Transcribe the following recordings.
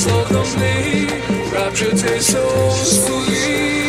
souls of me, rapture tastes so sweet.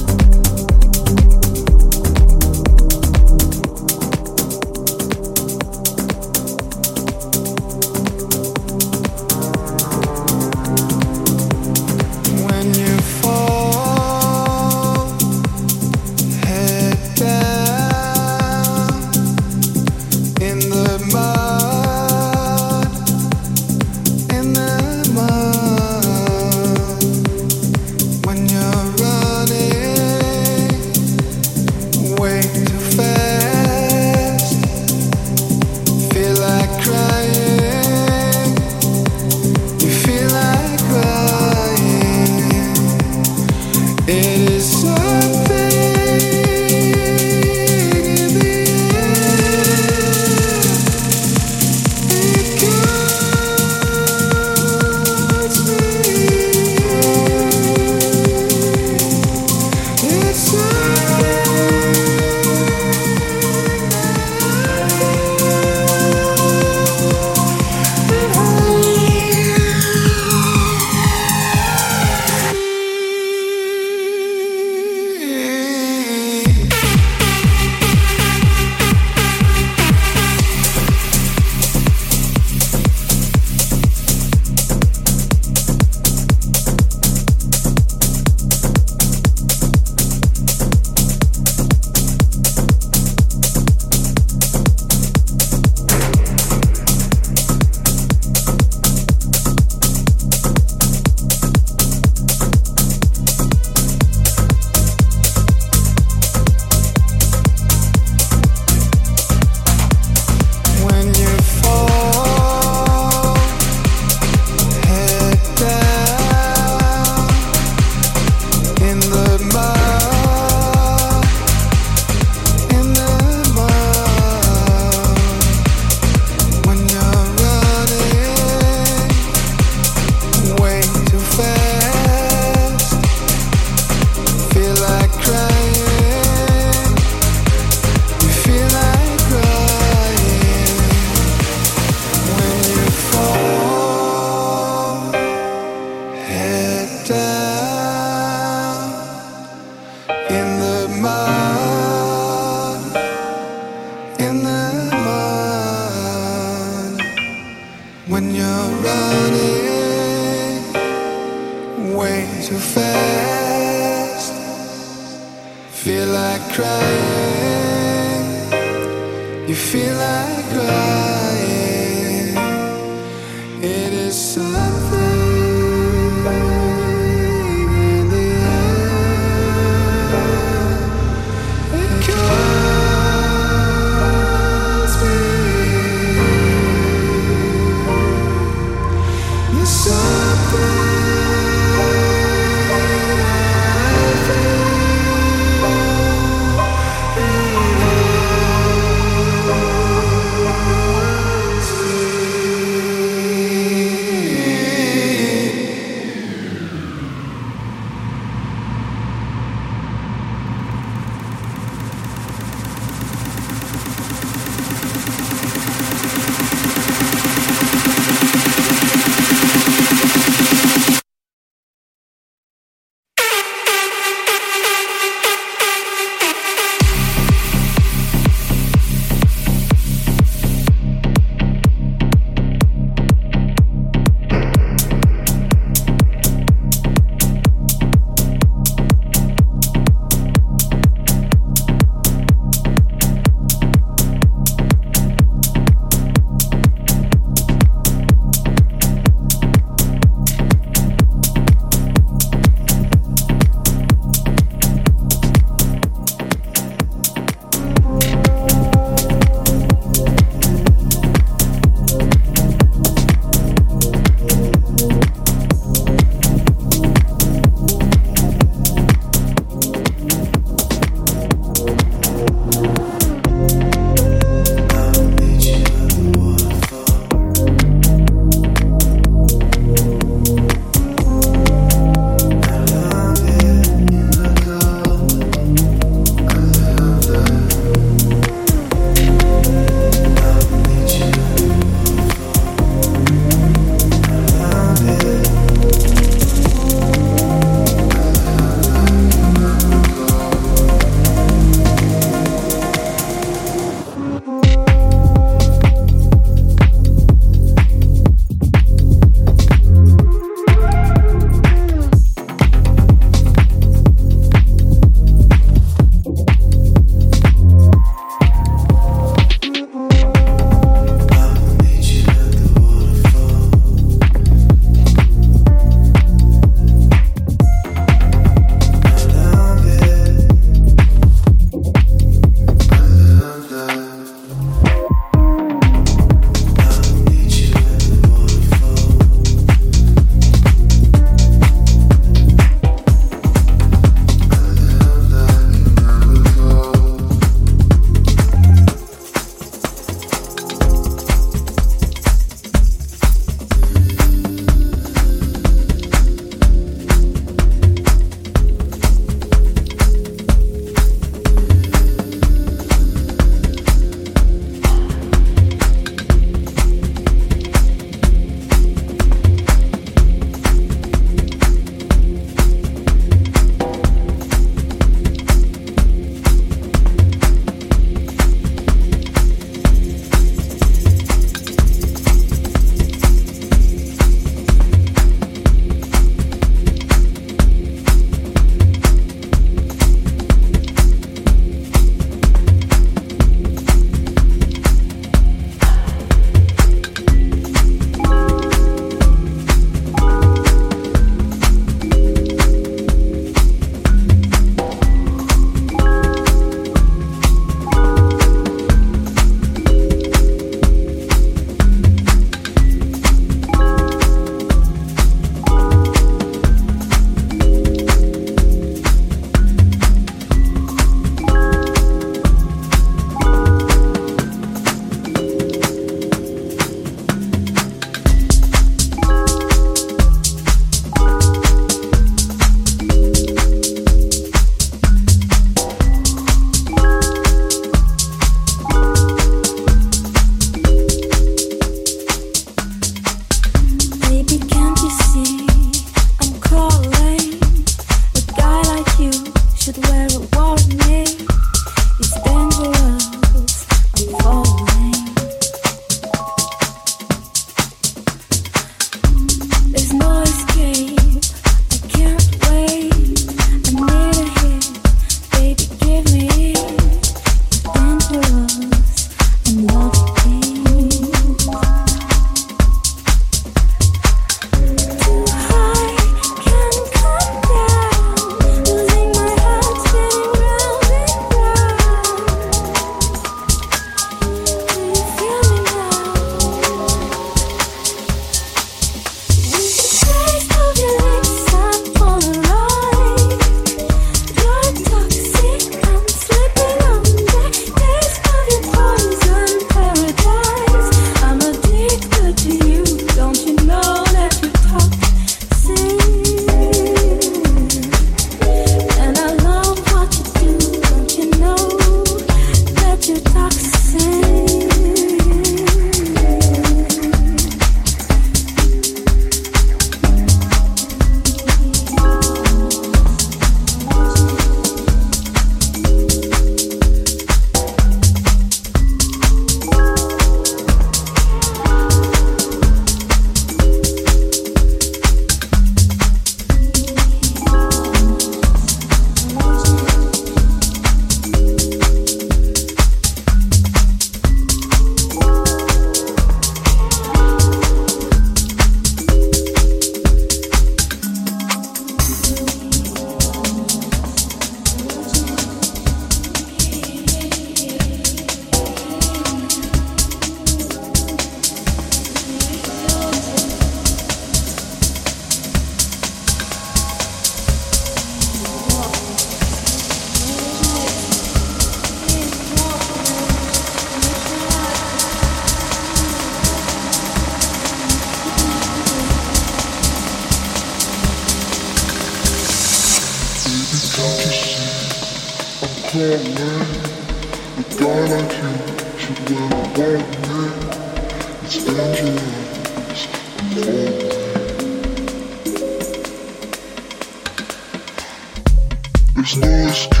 There's no escape.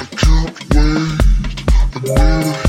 I can't wait. I need a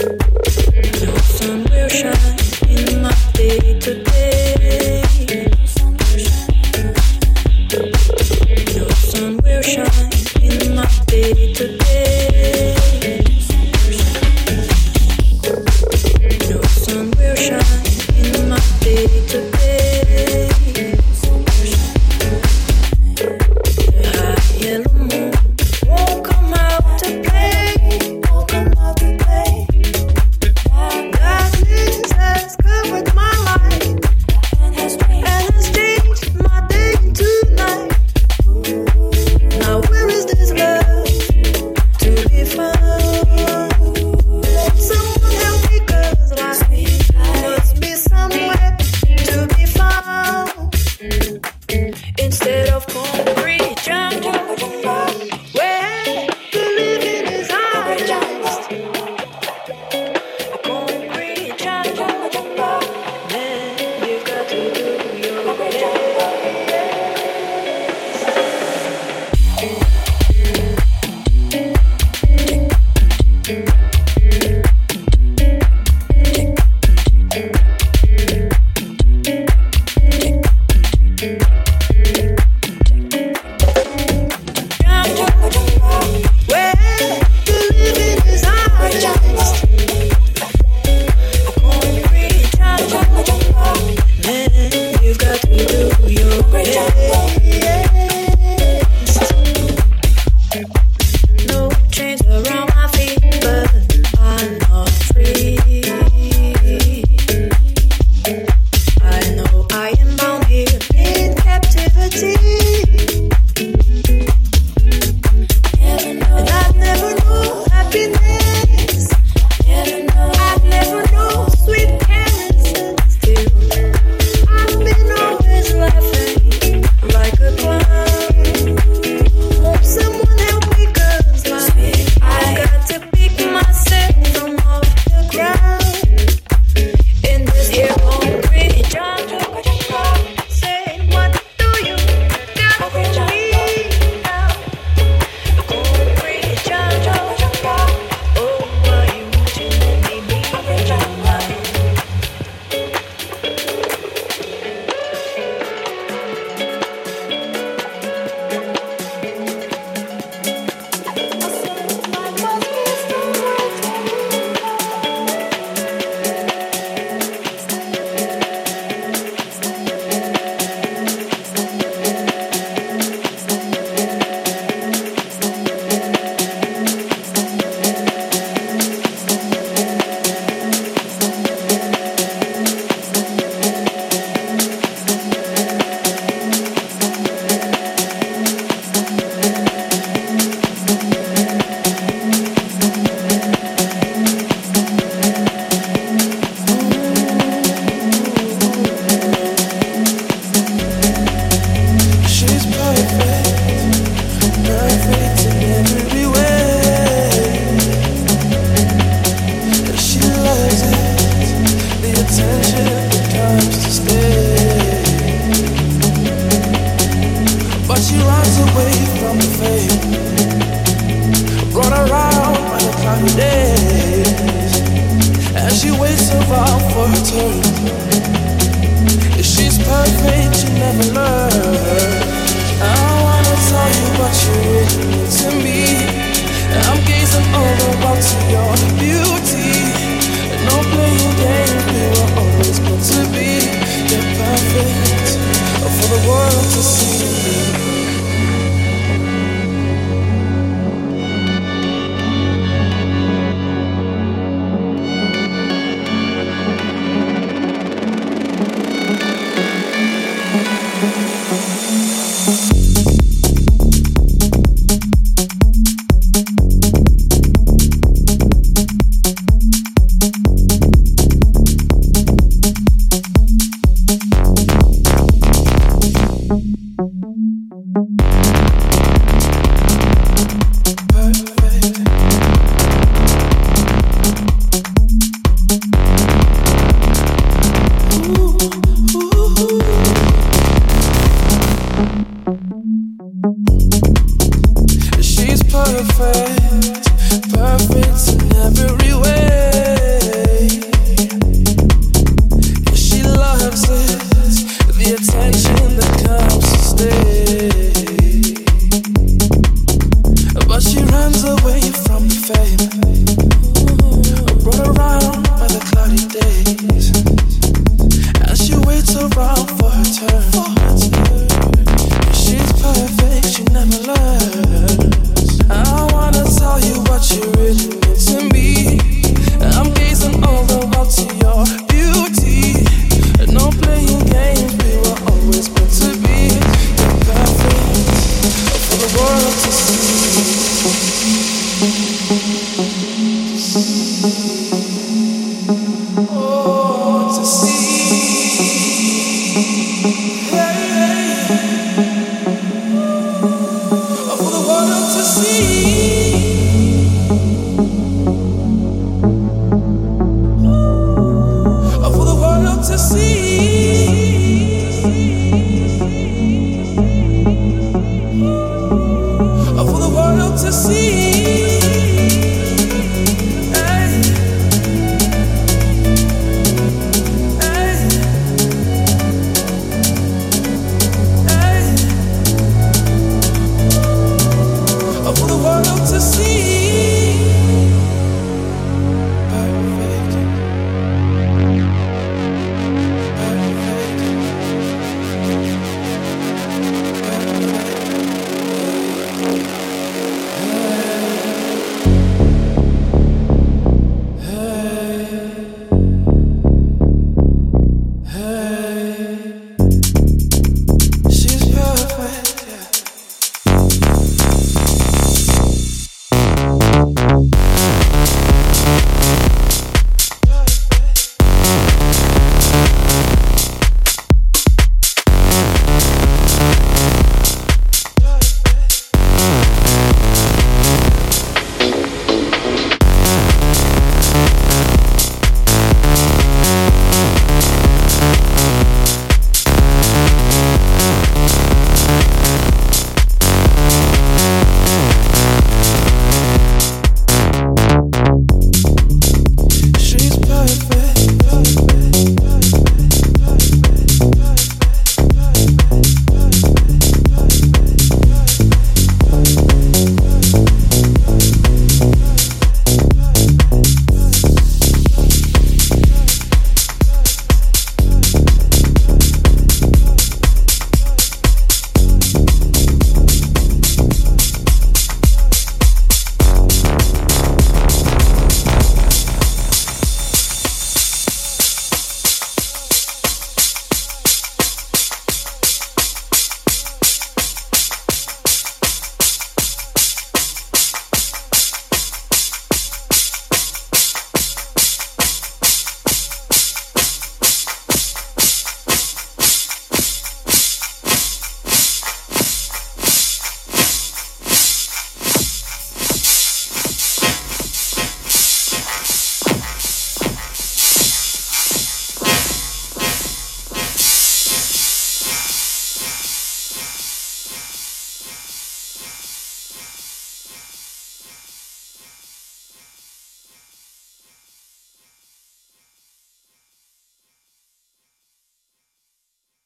No sun will shine in my day today.